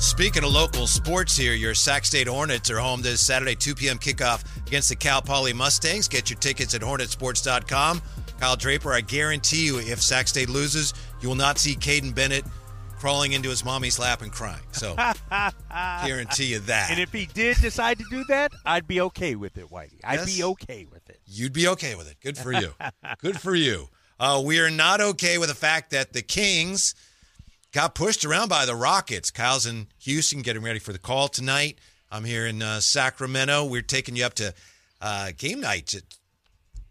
Speaking of local sports here, your Sac State Hornets are home this Saturday 2 p.m. kickoff against the Cal Poly Mustangs. Get your tickets at hornetsports.com. Kyle Draper, I guarantee you, if Sac State loses, you will not see Kaiden Bennett crawling into his mommy's lap and crying. So, guarantee you that. And if he did decide to do that, I'd be okay with it, Whitey. I'd Yes? be okay with it. You'd be okay with it. Good for you. Good for you. Uh, we are not okay with the fact that the Kings got pushed around by the Rockets. Kyle's in Houston getting ready for the call tonight. I'm here in uh, Sacramento. We're taking you up to uh, game night. At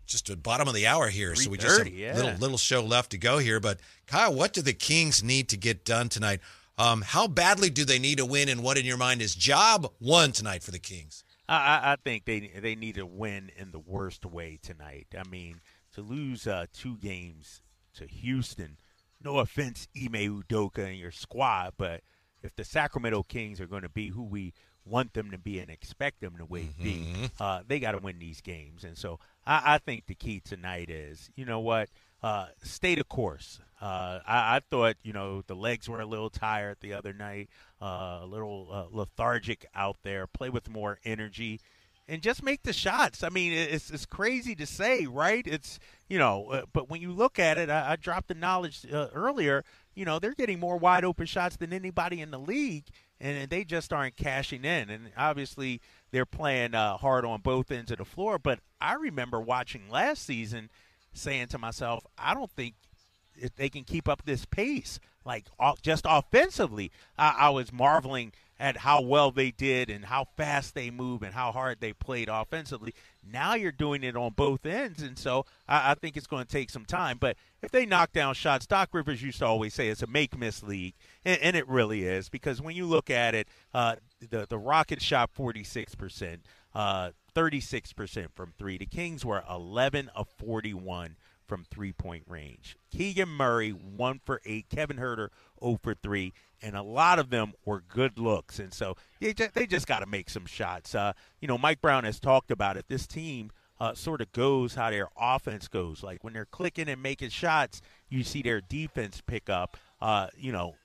just the bottom of the hour here, so we just have 3:30, yeah. little little show left to go here. But Kyle, what do the Kings need to get done tonight? Um, how badly do they need to win, and what in your mind is job one tonight for the Kings? I, I, I think they they need to win in the worst way tonight. I mean, to lose uh, two games to Houston. No offense, Ime Udoka and your squad, but if the Sacramento Kings are going to be who we want them to be and expect them to be, Mm-hmm. uh, they got to win these games. And so I, I think the key tonight is, you know what, uh, stay the course. Uh, I, I thought, you know, the legs were a little tired the other night, uh, a little uh, lethargic out there. Play with more energy and just make the shots. I mean, it's it's crazy to say, right? It's you know, uh, but when you look at it, I, I dropped the knowledge uh, earlier. You know, they're getting more wide open shots than anybody in the league, and they just aren't cashing in. And obviously, they're playing uh, hard on both ends of the floor. But I remember watching last season, saying to myself, I don't think if they can keep up this pace, like off, just offensively, I, I was marveling at how well they did and how fast they move and how hard they played offensively. Now you're doing it on both ends, and so I, I think it's going to take some time. But if they knock down shots, Doc Rivers used to always say it's a make miss league, and, and it really is because when you look at it, uh, the the Rockets shot 46 percent. Uh, 36% from three. The Kings were 11 of 41 from three point range. Keegan Murray, one for eight. Kevin Huerter, 0 for three. And a lot of them were good looks. And so they just, they just got to make some shots. Uh, you know, Mike Brown has talked about it. This team uh, sort of goes how their offense goes. Like when they're clicking and making shots, you see their defense pick up. Uh, you know,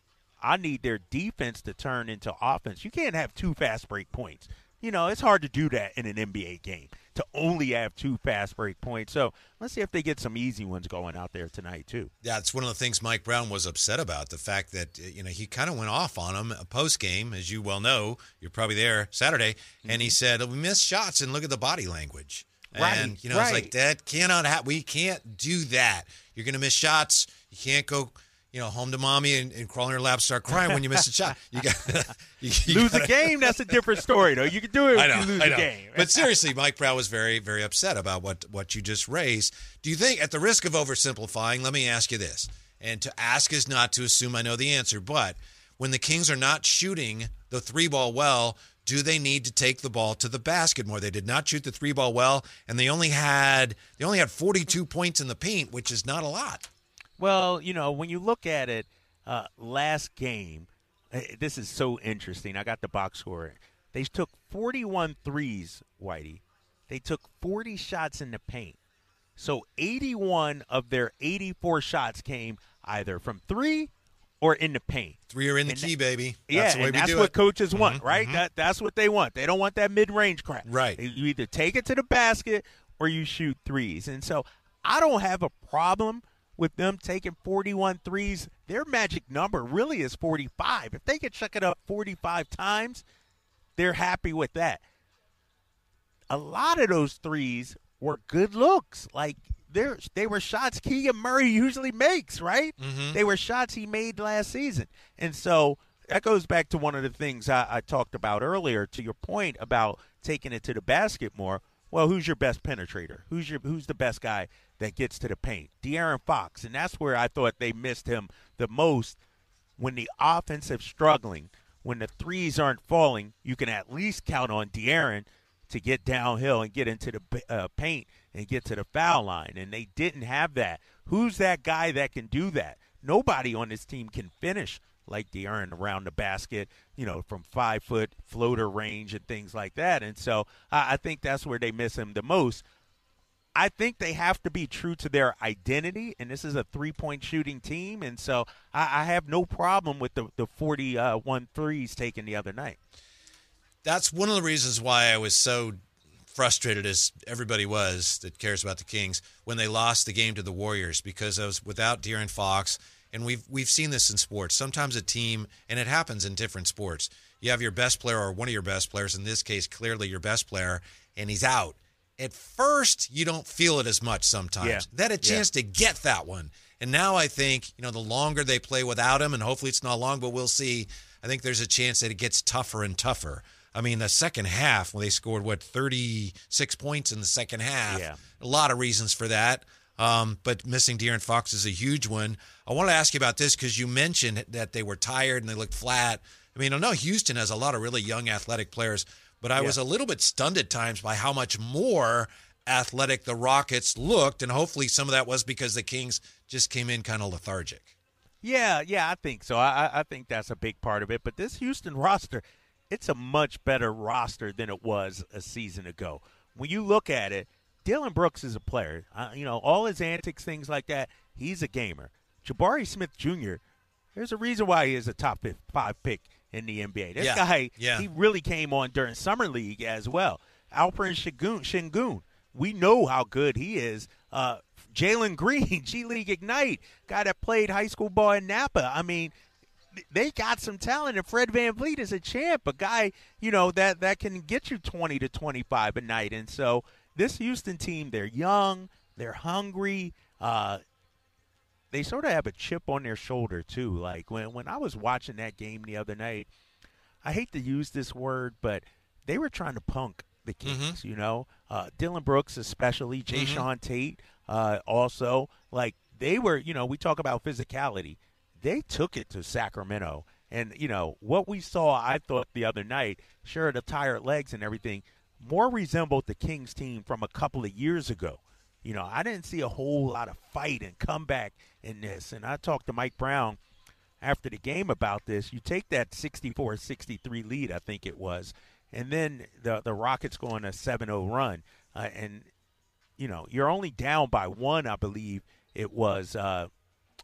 I need their defense to turn into offense. You can't have two fast break points. You know, it's hard to do that in an NBA game to only have two fast break points. So let's see if they get some easy ones going out there tonight too. Yeah, it's one of the things Mike Brown was upset about the fact that uh, you know he kind of went off on him a post game, as you well know. You're probably there Saturday, and he said we missed shots and look at the body language. Right, and you know, it's like that cannot happen. We can't do that. You're going to miss shots. You can't go. You know, home to mommy and, and crawl in her lap, start crying when you miss a shot. You got you, you Lose a gotta- game, that's a different story though. You can do it I know, you lose I know. a game. But seriously, Mike Brown was very, very upset about what what you just raised. Do you think, at the risk of oversimplifying, let me ask you this, and to ask is not to assume I know the answer, but when the Kings are not shooting the three ball well, do they need to take the ball to the basket more? They did not shoot the three ball well, and they only had they only had 42 points in the paint, which is not a lot. Well, you know, when you look at it, uh, last game, eh, this is so interesting. I got the box score. They took 41 threes, Whitey. They took 40 shots in the paint. So 81 of their 84 shots came either from three or in the paint. Three are in the And key, baby. Yeah, That's the way and we that's do what it. coaches want, Mhm, right? mhm. That that's what they want. They don't want that mid-range crap. Right. You either take it to the basket or you shoot threes. And so I don't have a problem with them taking 41 threes. Their magic number really is 45. If they can chuck it up 45 times, they're happy with that. A lot of those threes were good looks. Like there, they were shots Keegan Murray usually makes, right? Mm-hmm. They were shots he made last season, and so that goes back to one of the things I, I talked about earlier. To your point about taking it to the basket more. Well, who's your best penetrator? Who's your who's the best guy that gets to the paint? De'Aaron Fox, and that's where I thought they missed him the most. When the offensive struggling, when the threes aren't falling, you can at least count on De'Aaron to get downhill and get into the uh, paint and get to the foul line. And they didn't have that. Who's that guy that can do that? Nobody on this team can finish like De'Aaron around the basket, you know, from five foot floater range and things like that. And so I, I think that's where they miss him the most. I think they have to be true to their identity, and this is a three point shooting team, and so I, I have no problem with the the 41 threes taken the other night. That's one of the reasons why I was so frustrated as everybody was that cares about the Kings when they lost the game to the Warriors because I was without De'Aaron Fox, and we've we've seen this in sports. Sometimes a team, and it happens in different sports. You have your best player or one of your best players. In this case, clearly your best player, and he's out at first you don't feel it as much sometimes. Yeah. They had a chance Yeah. to get that one. And now I think, you know, the longer they play without him, and hopefully it's not long, but we'll see. I think there's a chance that it gets tougher and tougher. I mean, the second half, when they scored, what, 36 points in the second half. Yeah. A lot of reasons for that. Um, but missing De'Aaron Fox is a huge one. I want to ask you about this because you mentioned that they were tired and they looked flat. I mean, I know Houston has a lot of really young athletic players, but I Yeah. was a little bit stunned at times by how much more athletic the Rockets looked, and hopefully some of that was because the Kings just came in kind of lethargic. Yeah, yeah, I think so. I, I- I think that's a big part of it. But this Houston roster, it's a much better roster than it was a season ago. When you look at it, Dillon Brooks is a player. Uh, you know, all his antics, things like that, he's a gamer. Jabari Smith Jr., there's a reason why he is a top five pick in the NBA. This Yeah, guy, yeah. he really came on during Summer League as well. Alperen Sengun, Sengun we know how good he is. Uh, Jalen Green, G League Ignite, guy that played high school ball in Napa. I mean, they got some talent, and Fred VanVleet is a champ, a guy you know that that can get you twenty to twenty five a night. And so this Houston team, they're young, they're hungry. Uh, they sort of have a chip on their shoulder too. Like when when I was watching that game the other night, I hate to use this word, but they were trying to punk the Kings. You know, uh, Dillon Brooks especially, Jae'Sean Tate uh, also. Like they were, you know, we talk about physicality. They took it to Sacramento. And, you know, what we saw, I thought the other night, sure, the tired legs and everything, more resembled the Kings team from a couple of years ago. You know, I didn't see a whole lot of fight and comeback in this. And I talked to Mike Brown after the game about this. You take that 64-63 lead, I think it was, and then the the Rockets go on a 7-0 run, uh, and you know you're only down by one, I believe it was, uh,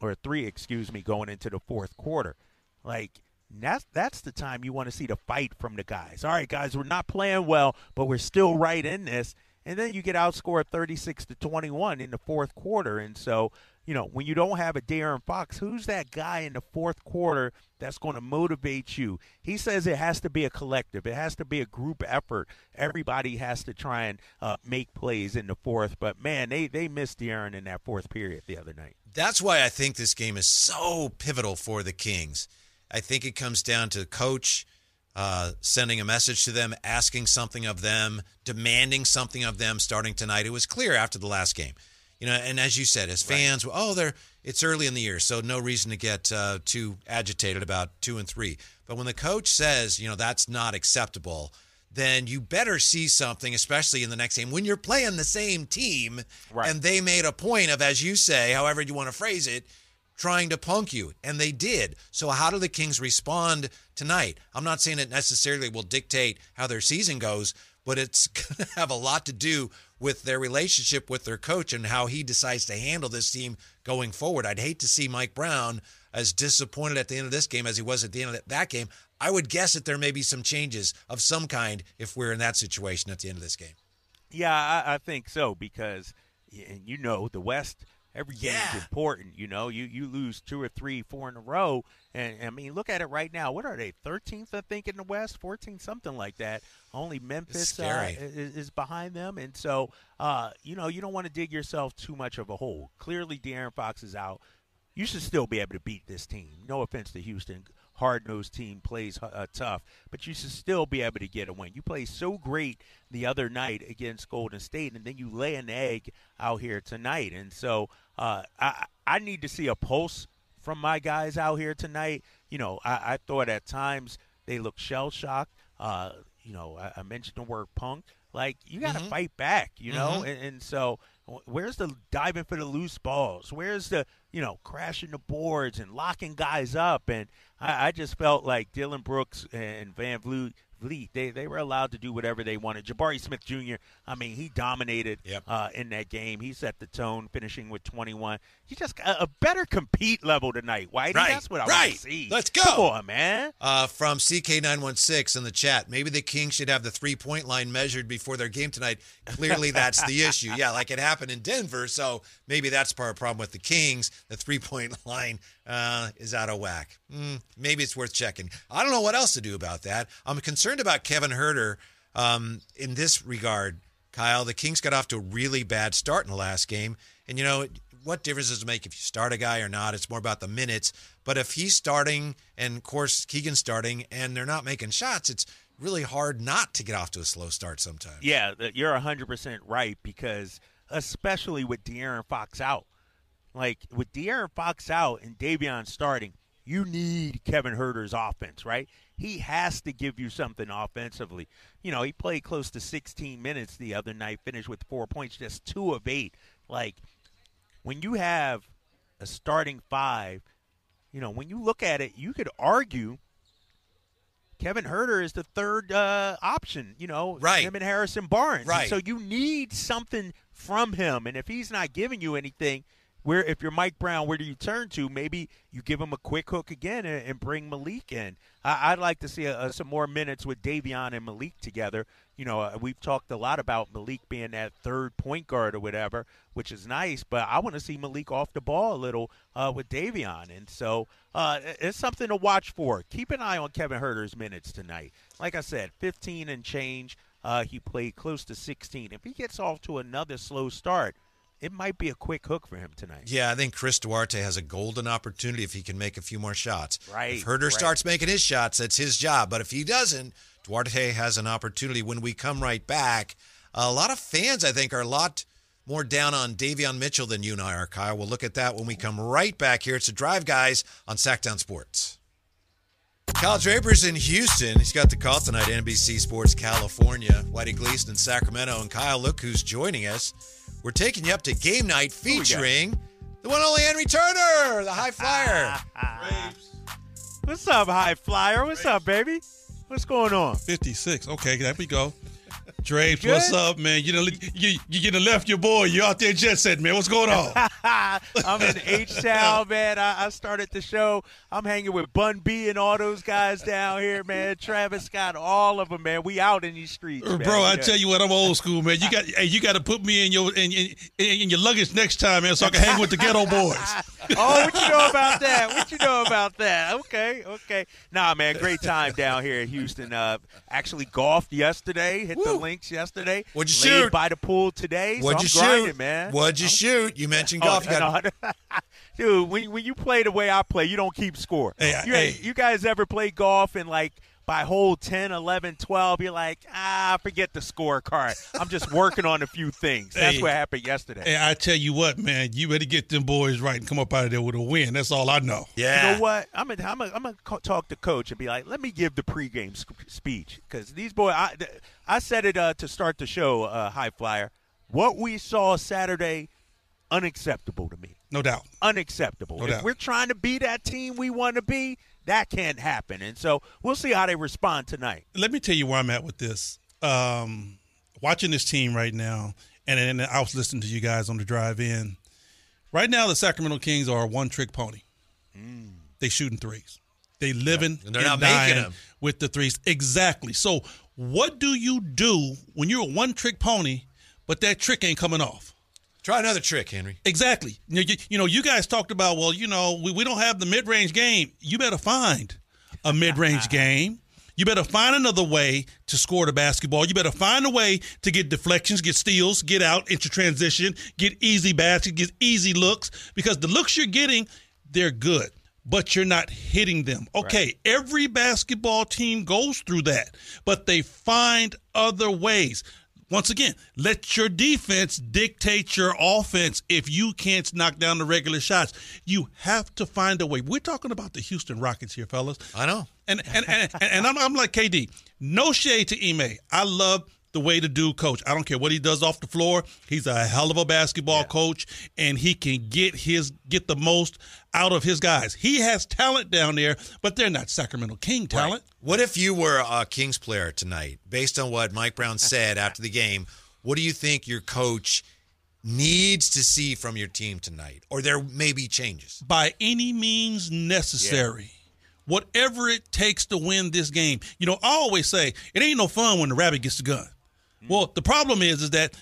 or three, excuse me, going into the fourth quarter. Like that's that's the time you want to see the fight from the guys. All right, guys, we're not playing well, but we're still right in this. And then you get outscored 36 to 21 in the fourth quarter. And so, you know, when you don't have a De'Aaron Fox, who's that guy in the fourth quarter that's going to motivate you? He says it has to be a collective. It has to be a group effort. Everybody has to try and uh, make plays in the fourth. But man, they they missed De'Aaron in that fourth period the other night. That's why I think this game is so pivotal for the Kings. I think it comes down to coach uh, sending a message to them, asking something of them, demanding something of them starting tonight. It was clear after the last game, you know. And as you said, as fans, oh, they're it's early in the year, so no reason to get uh, too agitated about two and three. But when the coach says, you know, that's not acceptable, then you better see something, especially in the next game when you're playing the same team, Right. and they made a point of, as you say, however you want to phrase it, trying to punk you, and they did. So, how do the Kings respond tonight? I'm not saying it necessarily will dictate how their season goes, but it's going to have a lot to do with their relationship with their coach and how he decides to handle this team going forward. I'd hate to see Mike Brown as disappointed at the end of this game as he was at the end of that game. I would guess that there may be some changes of some kind if we're in that situation at the end of this game. Yeah, I, I think so because, you know, the West. Every game's Yeah. important, you know. You you lose two or three, four in a row, and I mean, look at it right now. What are they? Thirteenth, I think, in the West, 14th, something like that. Only Memphis uh, is, is behind them, and so uh, you know you don't want to dig yourself too much of a hole. Clearly, De'Aaron Fox is out. You should still be able to beat this team. No offense to Houston, hard nosed team plays uh, tough, but you should still be able to get a win. You played so great the other night against Golden State, and then you lay an egg out here tonight. And so uh, I I need to see a pulse from my guys out here tonight. You know, I, I thought at times they looked shell shocked. Uh, you know, I, I mentioned the word punk. Like you got to fight back, you know, and, and so where's the diving for the loose balls? Where's the you know crashing the boards and locking guys up? And I, I just felt like Dillon Brooks and VanVleet They they were allowed to do whatever they wanted. Jabari Smith Jr. I mean, he dominated yep. uh, in that game. He set the tone, finishing with 21. He just got a better compete level tonight, Whitey. Right. That's what I right. want to see. Let's go. Come on, man. Uh, from CK916 in the chat, maybe the Kings should have the three point line measured before their game tonight. Clearly, that's the issue. Yeah, like it happened in Denver. So maybe that's part of the problem with the Kings. The three point line uh, is out of whack. Mm, maybe it's worth checking. I don't know what else to do about that. I'm concerned about Kevin Huerter um, in this regard. Kyle, the Kings got off to a really bad start in the last game. And, you know, what difference does it make if you start a guy or not? It's more about the minutes. But if he's starting, and of course Keegan's starting, and they're not making shots, it's really hard not to get off to a slow start sometimes. Yeah, you're 100% right because, especially with De'Aaron Fox out, like with De'Aaron Fox out and Davion starting, you need Kevin Huerter's offense, right? He has to give you something offensively. You know, he played close to 16 minutes the other night, finished with four points, just two of eight. Like, when you have a starting five, you know, when you look at it, you could argue Kevin Huerter is the third uh, option, you know, right. him and Harrison Barnes. Right. And so you need something from him. And if he's not giving you anything – where if you're Mike Brown, where do you turn to? Maybe you give him a quick hook again and, and bring Malik in. I, would like to see a, a, some more minutes with Davion and Malik together. You know, uh, we've talked a lot about Malik being that third point guard or whatever, which is nice. But I want to see Malik off the ball a little uh, with Davion, and so uh, it's something to watch for. Keep an eye on Kevin Huerter's minutes tonight. Like I said, 15 and change. Uh, he played close to 16. If he gets off to another slow start it might be a quick hook for him tonight. Yeah, I think Chris Duarte has a golden opportunity if he can make a few more shots. Right. If Huerter right. starts making his shots, that's his job. But if he doesn't, Duarte has an opportunity when we come right back. A lot of fans, I think, are a lot more down on Davion Mitchell than you and I are, Kyle. We'll look at that when we come right back here. It's the Drive Guys on Sactown Sports. Kyle Draper's in Houston. He's got the call tonight, NBC Sports California. Whitey Gleason in Sacramento. And Kyle, look who's joining us. We're taking you up to game night featuring the one only Henry Turner, the high flyer. What's up, high flyer? What's up, baby? What's going on? 56. Okay, there we go. Drapes, what's up, man? You know, you you done left your boy. You out there jet set, man. What's going on? I'm in H Town, man. I, I, started the show. I'm hanging with Bun B and all those guys down here, man. Travis Scott, all of them, man. We out in these streets, man. bro. I tell you what, I'm old school, man. You got hey, you got to put me in your in, in, in, your luggage next time, man, so I can hang with the Geto Boys. oh, what you know about that? What you know about that? Okay, okay. Nah, man, great time down here in Houston. Uh, actually golfed yesterday. Hit Woo. the links yesterday. What'd you shoot? By the pool today. What'd so you I'm shoot, grinding, man? What'd you I'm, shoot? You mentioned golf. Oh, you got dude. When when you play the way I play, you don't keep score. Hey, you, hey. you guys ever play golf and like by hole 10, 11, 12, you're like, ah, forget the scorecard. I'm just working on a few things. That's Hey. what happened yesterday. Hey, I tell you what, man, you better get them boys right and come up out of there with a win. That's all I know. Yeah. You know what? I'm gonna I'm gonna, I'm gonna talk to coach and be like, let me give the pregame sc- speech because these boys. I, I said it uh, to start the show, uh, High Flyer. What we saw Saturday, unacceptable to me. No doubt. Unacceptable. No if doubt. we're trying to be that team we want to be, that can't happen. And so we'll see how they respond tonight. Let me tell you where I'm at with this. Um, watching this team right now, and then I was listening to you guys on the drive in. Right now, the Sacramento Kings are a one trick pony. They shooting threes. They living And they're and not making dying them. with the threes. Exactly. So, what do you do when you're a one trick pony, but that trick ain't coming off? Try another trick, Henry. Exactly. You, you, you know, you guys talked about, well, you know, we, we don't have the mid range game. You better find a mid range game. You better find another way to score the basketball. You better find a way to get deflections, get steals, get out into transition, get easy baskets, get easy looks, because the looks you're getting, they're good, but you're not hitting them. Okay, every basketball team goes through that, but they find other ways. Once again, let your defense dictate your offense if you can't knock down the regular shots. You have to find a way. We're talking about the Houston Rockets here, fellas. I know. And and and, and I'm, I'm like KD. No shade to Ime. I love the way to do coach. I don't care what he does off the floor. He's a hell of a basketball coach and he can get his get the most out of his guys. He has talent down there, but they're not Sacramento King talent. What if you were a Kings player tonight, based on what Mike Brown said after the game? What do you think your coach needs to see from your team tonight? Or there may be changes? By any means necessary. Whatever it takes to win this game. You know, I always say it ain't no fun when the rabbit gets the gun. Well, the problem is is that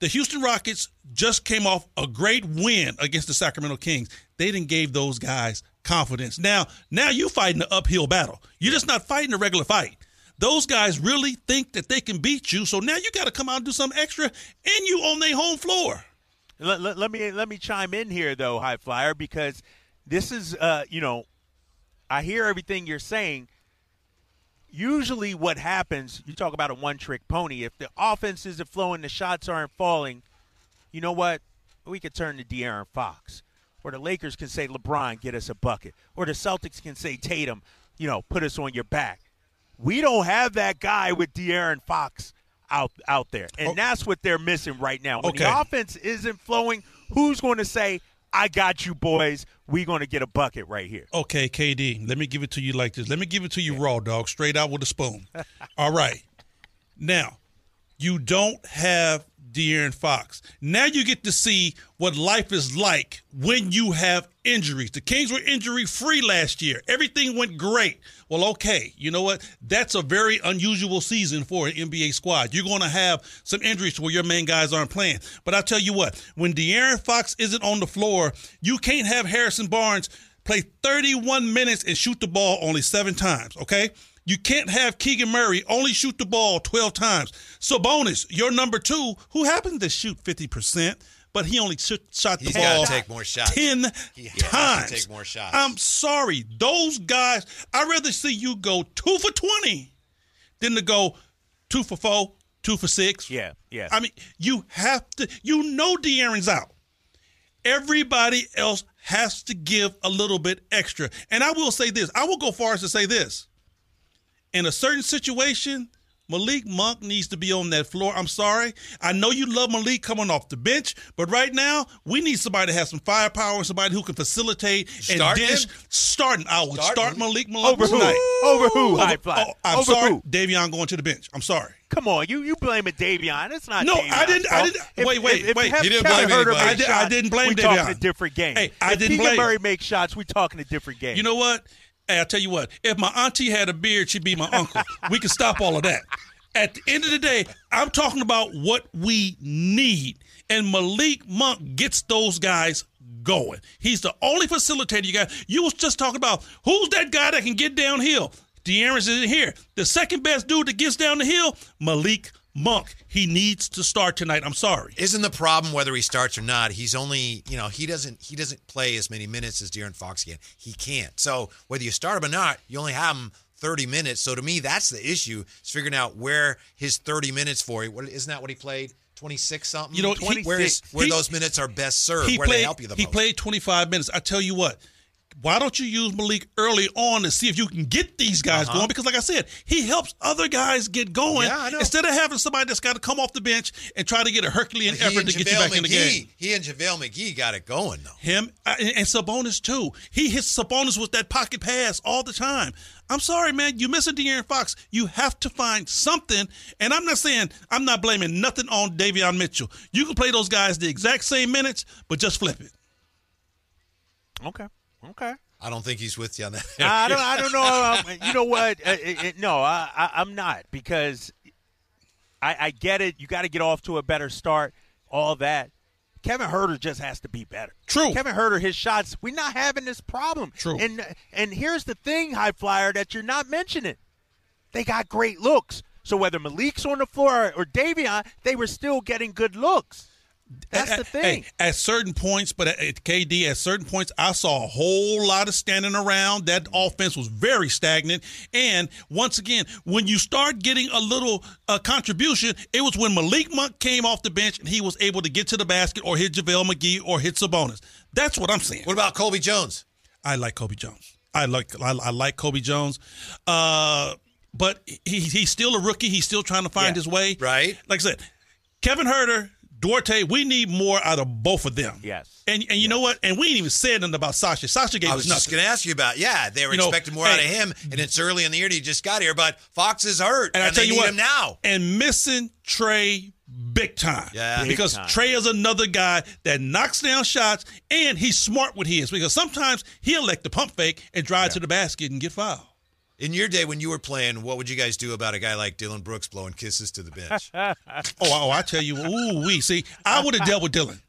the Houston Rockets just came off a great win against the Sacramento Kings. They didn't give those guys confidence. Now, now you fighting an uphill battle. You're just not fighting a regular fight. Those guys really think that they can beat you. So now you got to come out and do something extra, and you on their home floor. Let, let, let me let me chime in here though, High Flyer, because this is uh, you know, I hear everything you're saying. Usually, what happens, you talk about a one-trick pony. If the offense isn't flowing, the shots aren't falling. You know what? We could turn to De'Aaron Fox, or the Lakers can say LeBron, get us a bucket, or the Celtics can say Tatum, you know, put us on your back. We don't have that guy with De'Aaron Fox out out there, and Oh. that's what they're missing right now. When Okay. the offense isn't flowing, who's going to say, "I got you, boys. We're going to get a bucket right here." Okay, KD, let me give it to you like this. Let me give it to you raw, dog, straight out with a spoon. All right. Now, you don't have De'Aaron Fox. Now you get to see what life is like when you have injuries. The Kings were injury free last year. Everything went great. Well, okay, you know what? That's a very unusual season for an NBA squad. You're going to have some injuries where your main guys aren't playing. But I'll tell you what, when De'Aaron Fox isn't on the floor, you can't have Harrison Barnes play 31 minutes and shoot the ball only seven times, okay? You can't have Keegan Murray only shoot the ball 12 times. Sabonis, your number two, who happens to shoot 50%, but he only sh- shot the He's ball gotta take more shots. 10 He has to times. take more shots. I'm sorry. Those guys, I'd rather see you go two for 20 than to go two for four, two for six. Yeah, yeah. I mean, you have to, you know, De'Aaron's out. Everybody else has to give a little bit extra. And I will say this I will go far as to say this. In a certain situation, Malik Monk needs to be on that floor. I'm sorry. I know you love Malik coming off the bench, but right now we need somebody to have some firepower and somebody who can facilitate and Starting dish. him? Starting, I would Starting? start Malik Monk Over who? tonight. Over who? High Over- Flyer? oh, I'm Over sorry, who? Davion going to the bench. I'm sorry. Come on, you you blame it, Davion. It's not. No, Davion's I didn't- I didn't- If- wait, wait, if, if wait. Kevin He didn't Kevin blame anybody. I did- I shots, didn't blame Davion. we talking a different game. Hey, I if didn't Keegan blame- Murray makes shots, we talking a different game. You know what? Hey, I tell you what. If my auntie had a beard, she'd be my uncle. we can stop all of that. At the end of the day, I'm talking about what we need, and Malik Monk gets those guys going. He's the only facilitator you got. You was just talking about who's that guy that can get downhill. De'Aaron's isn't here. The second best dude that gets down the hill, Malik Monk. He needs to start tonight. I'm sorry. Isn't the problem whether he starts or not? He's only, you know, he doesn't he doesn't play as many minutes as De'Aaron Fox can. He can't. So whether you start him or not, you only have him 30 minutes. So to me, that's the issue. Is figuring out where his 30 minutes for. You. What isn't that what he played? 26 something. You know, he- where is where he- those minutes are best served, where played, they help you the he most. He played 25 minutes. I tell you what, why don't you use Malik early on to see if you can get these guys Uh-huh. going? Because, like I said, he helps other guys get going Yeah, instead of having somebody that's got to come off the bench and try to get a Herculean he effort to get you back in the game. He and JaVale McGee got it going though. Him and and Sabonis too. He hits Sabonis with that pocket pass all the time. I'm sorry, man. You missing De'Aaron Fox. You have to find something. And I'm not saying I'm not blaming nothing on Davion Mitchell. You can play those guys the exact same minutes, but just flip it. okay, okay. I don't think he's with you on that. I don't. I don't know. Um, you know what? Uh, it, it- no, I, I, I'm not because I, I get it. You got to get off to a better start. All that. Kevin Huerter just has to be better. True. Kevin Huerter, his shots. We're not having this problem. True. And and here's the thing, high flyer, that you're not mentioning. They got great looks. So whether Malik's on the floor or Davion, they were still getting good looks. That's At- the thing. hey, at certain points, but at, at KD, at certain points, I saw a whole lot of standing around. That offense was very stagnant. And once again, when you start getting a little uh, contribution, it was when Malik Monk came off the bench and he was able to get to the basket or hit JaVale McGee or hit Sabonis. That's what I'm saying. What about Colby Jones? I like Colby Jones. I like I, I like Colby Jones. Uh, but he, he's still a rookie. He's still trying to find Yeah. his way. Right. Like I said, Kevin Huerter, Duarte, we need more out of both of them. Yes. And and you know what? And we ain't even said nothing about Sasha. Sasha gave us nothing. I was just going to ask you about. Yeah, they were You know, expecting more out of him, and it's early in the year. He just got here, but Fox is hurt, And I tell they you need what, him now. and missing Trey big time. Yeah. Big because time. Trey is another guy that knocks down shots, and he's smart with his. Because sometimes he'll elect the pump fake and drive to the basket and get fouled. In your day when you were playing, what would you guys do about a guy like Dillon Brooks blowing kisses to the bench? Oh, oh I tell you, ooh, we see. I would have dealt with Dillon.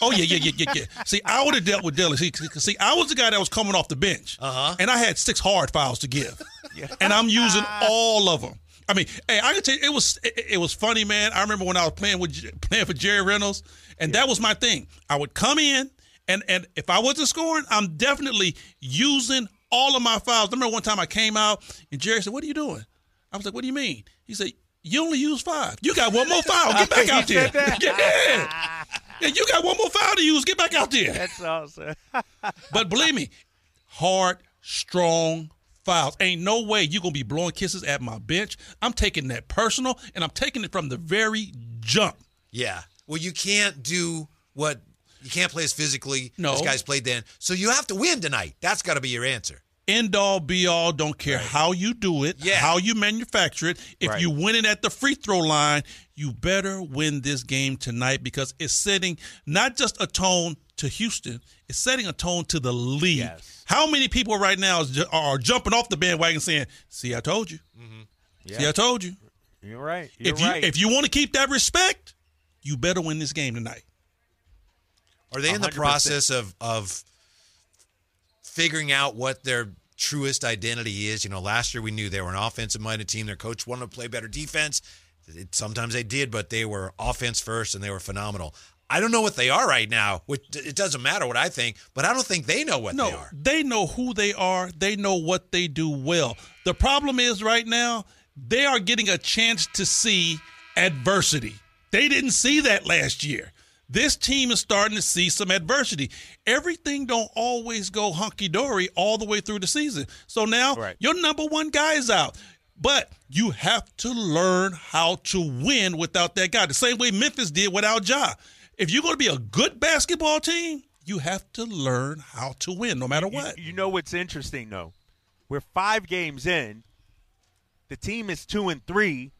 Oh yeah, yeah, yeah, yeah, yeah. See, I would have dealt with Dillon. See, see, I was the guy that was coming off the bench, uh-huh. and I had six hard fouls to give, and I'm using all of them. I mean, hey, I can tell you, it was it, it was funny, man. I remember when I was playing with playing for Jerry Reynolds, and that was my thing. I would come in, and and if I wasn't scoring, I'm definitely using all of my files. I remember one time I came out, and Jerry said, "What are you doing?" I was like, "What do you mean?" He said, "You only use five. You got one more file. Get back out there." Yeah. yeah, you got one more file to use. Get back out there. That's awesome. But believe me, hard, strong files. Ain't no way you gonna be blowing kisses at my bench. I'm taking that personal, and I'm taking it from the very jump. yeah. Well, you can't do what you can't play us physically No. This guys played then. So you have to win tonight. That's got to be your answer. End all, be all. Don't care how you do it, Yeah. how you manufacture it. If Right. you win it at the free throw line, you better win this game tonight because it's setting not just a tone to Houston, it's setting a tone to the league. Yes. How many people right now are jumping off the bandwagon saying, "See, I told you. Mm-hmm. See, I told you." You're right. You're if you right. if you want to keep that respect, you better win this game tonight. Are they in the 100%. process of of figuring out what their truest identity is? You know, last year we knew they were an offensive minded team. Their coach wanted to play better defense. It, sometimes they did, but they were offense first and they were phenomenal. I don't know what they are right now, which it doesn't matter what I think, but I don't think they know what No, they are. they know who they are. They know what they do well. The problem is right now, they are getting a chance to see adversity. They didn't see that last year. This team is starting to see some adversity. Everything don't always go hunky dory all the way through the season. So now Right. your number one guy is out. But you have to learn how to win without that guy. The same way Memphis did without Ja. If you're going to be a good basketball team, you have to learn how to win no matter You- what. You, know what's interesting though? We're five games in. The team is two and three,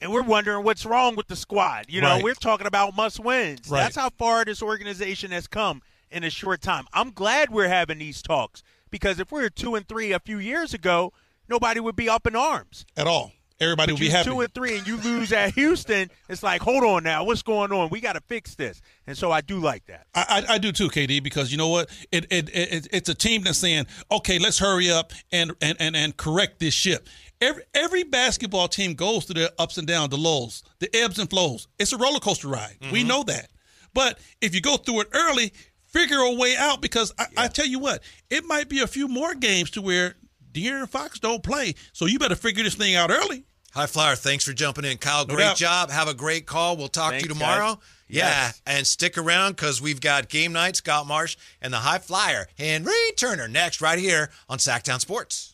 and we're wondering what's wrong with the squad. You know, Right. we're talking about must wins. Right. That's how far this organization has come in a short time. I'm glad we're having these talks because if we were two and three a few years ago, nobody would be up in arms. at all. Everybody will be You're happy. two and three, and you lose at Houston. It's like, hold on now, what's going on? We got to fix this. And so I do like that. I, I, I do too, KD, because you know what? It, it, it it's a team that's saying, okay, let's hurry up and and, and, and correct this ship. Every every basketball team goes through the ups and downs, the lows, the ebbs and flows. It's a roller coaster ride. We mm-hmm. know that. But if you go through it early, figure a way out. Because I, I tell you what, it might be a few more games to where De'Aaron Fox don't play. So you better figure this thing out early. High Flyer, thanks for jumping in. Kyle, No great doubt. job. Have a great call. We'll talk to you tomorrow. guys. Yeah, Yes. and stick around because we've got game night, Scott Marsh, and the High Flyer, Henry Turner, next right here on Sactown Sports.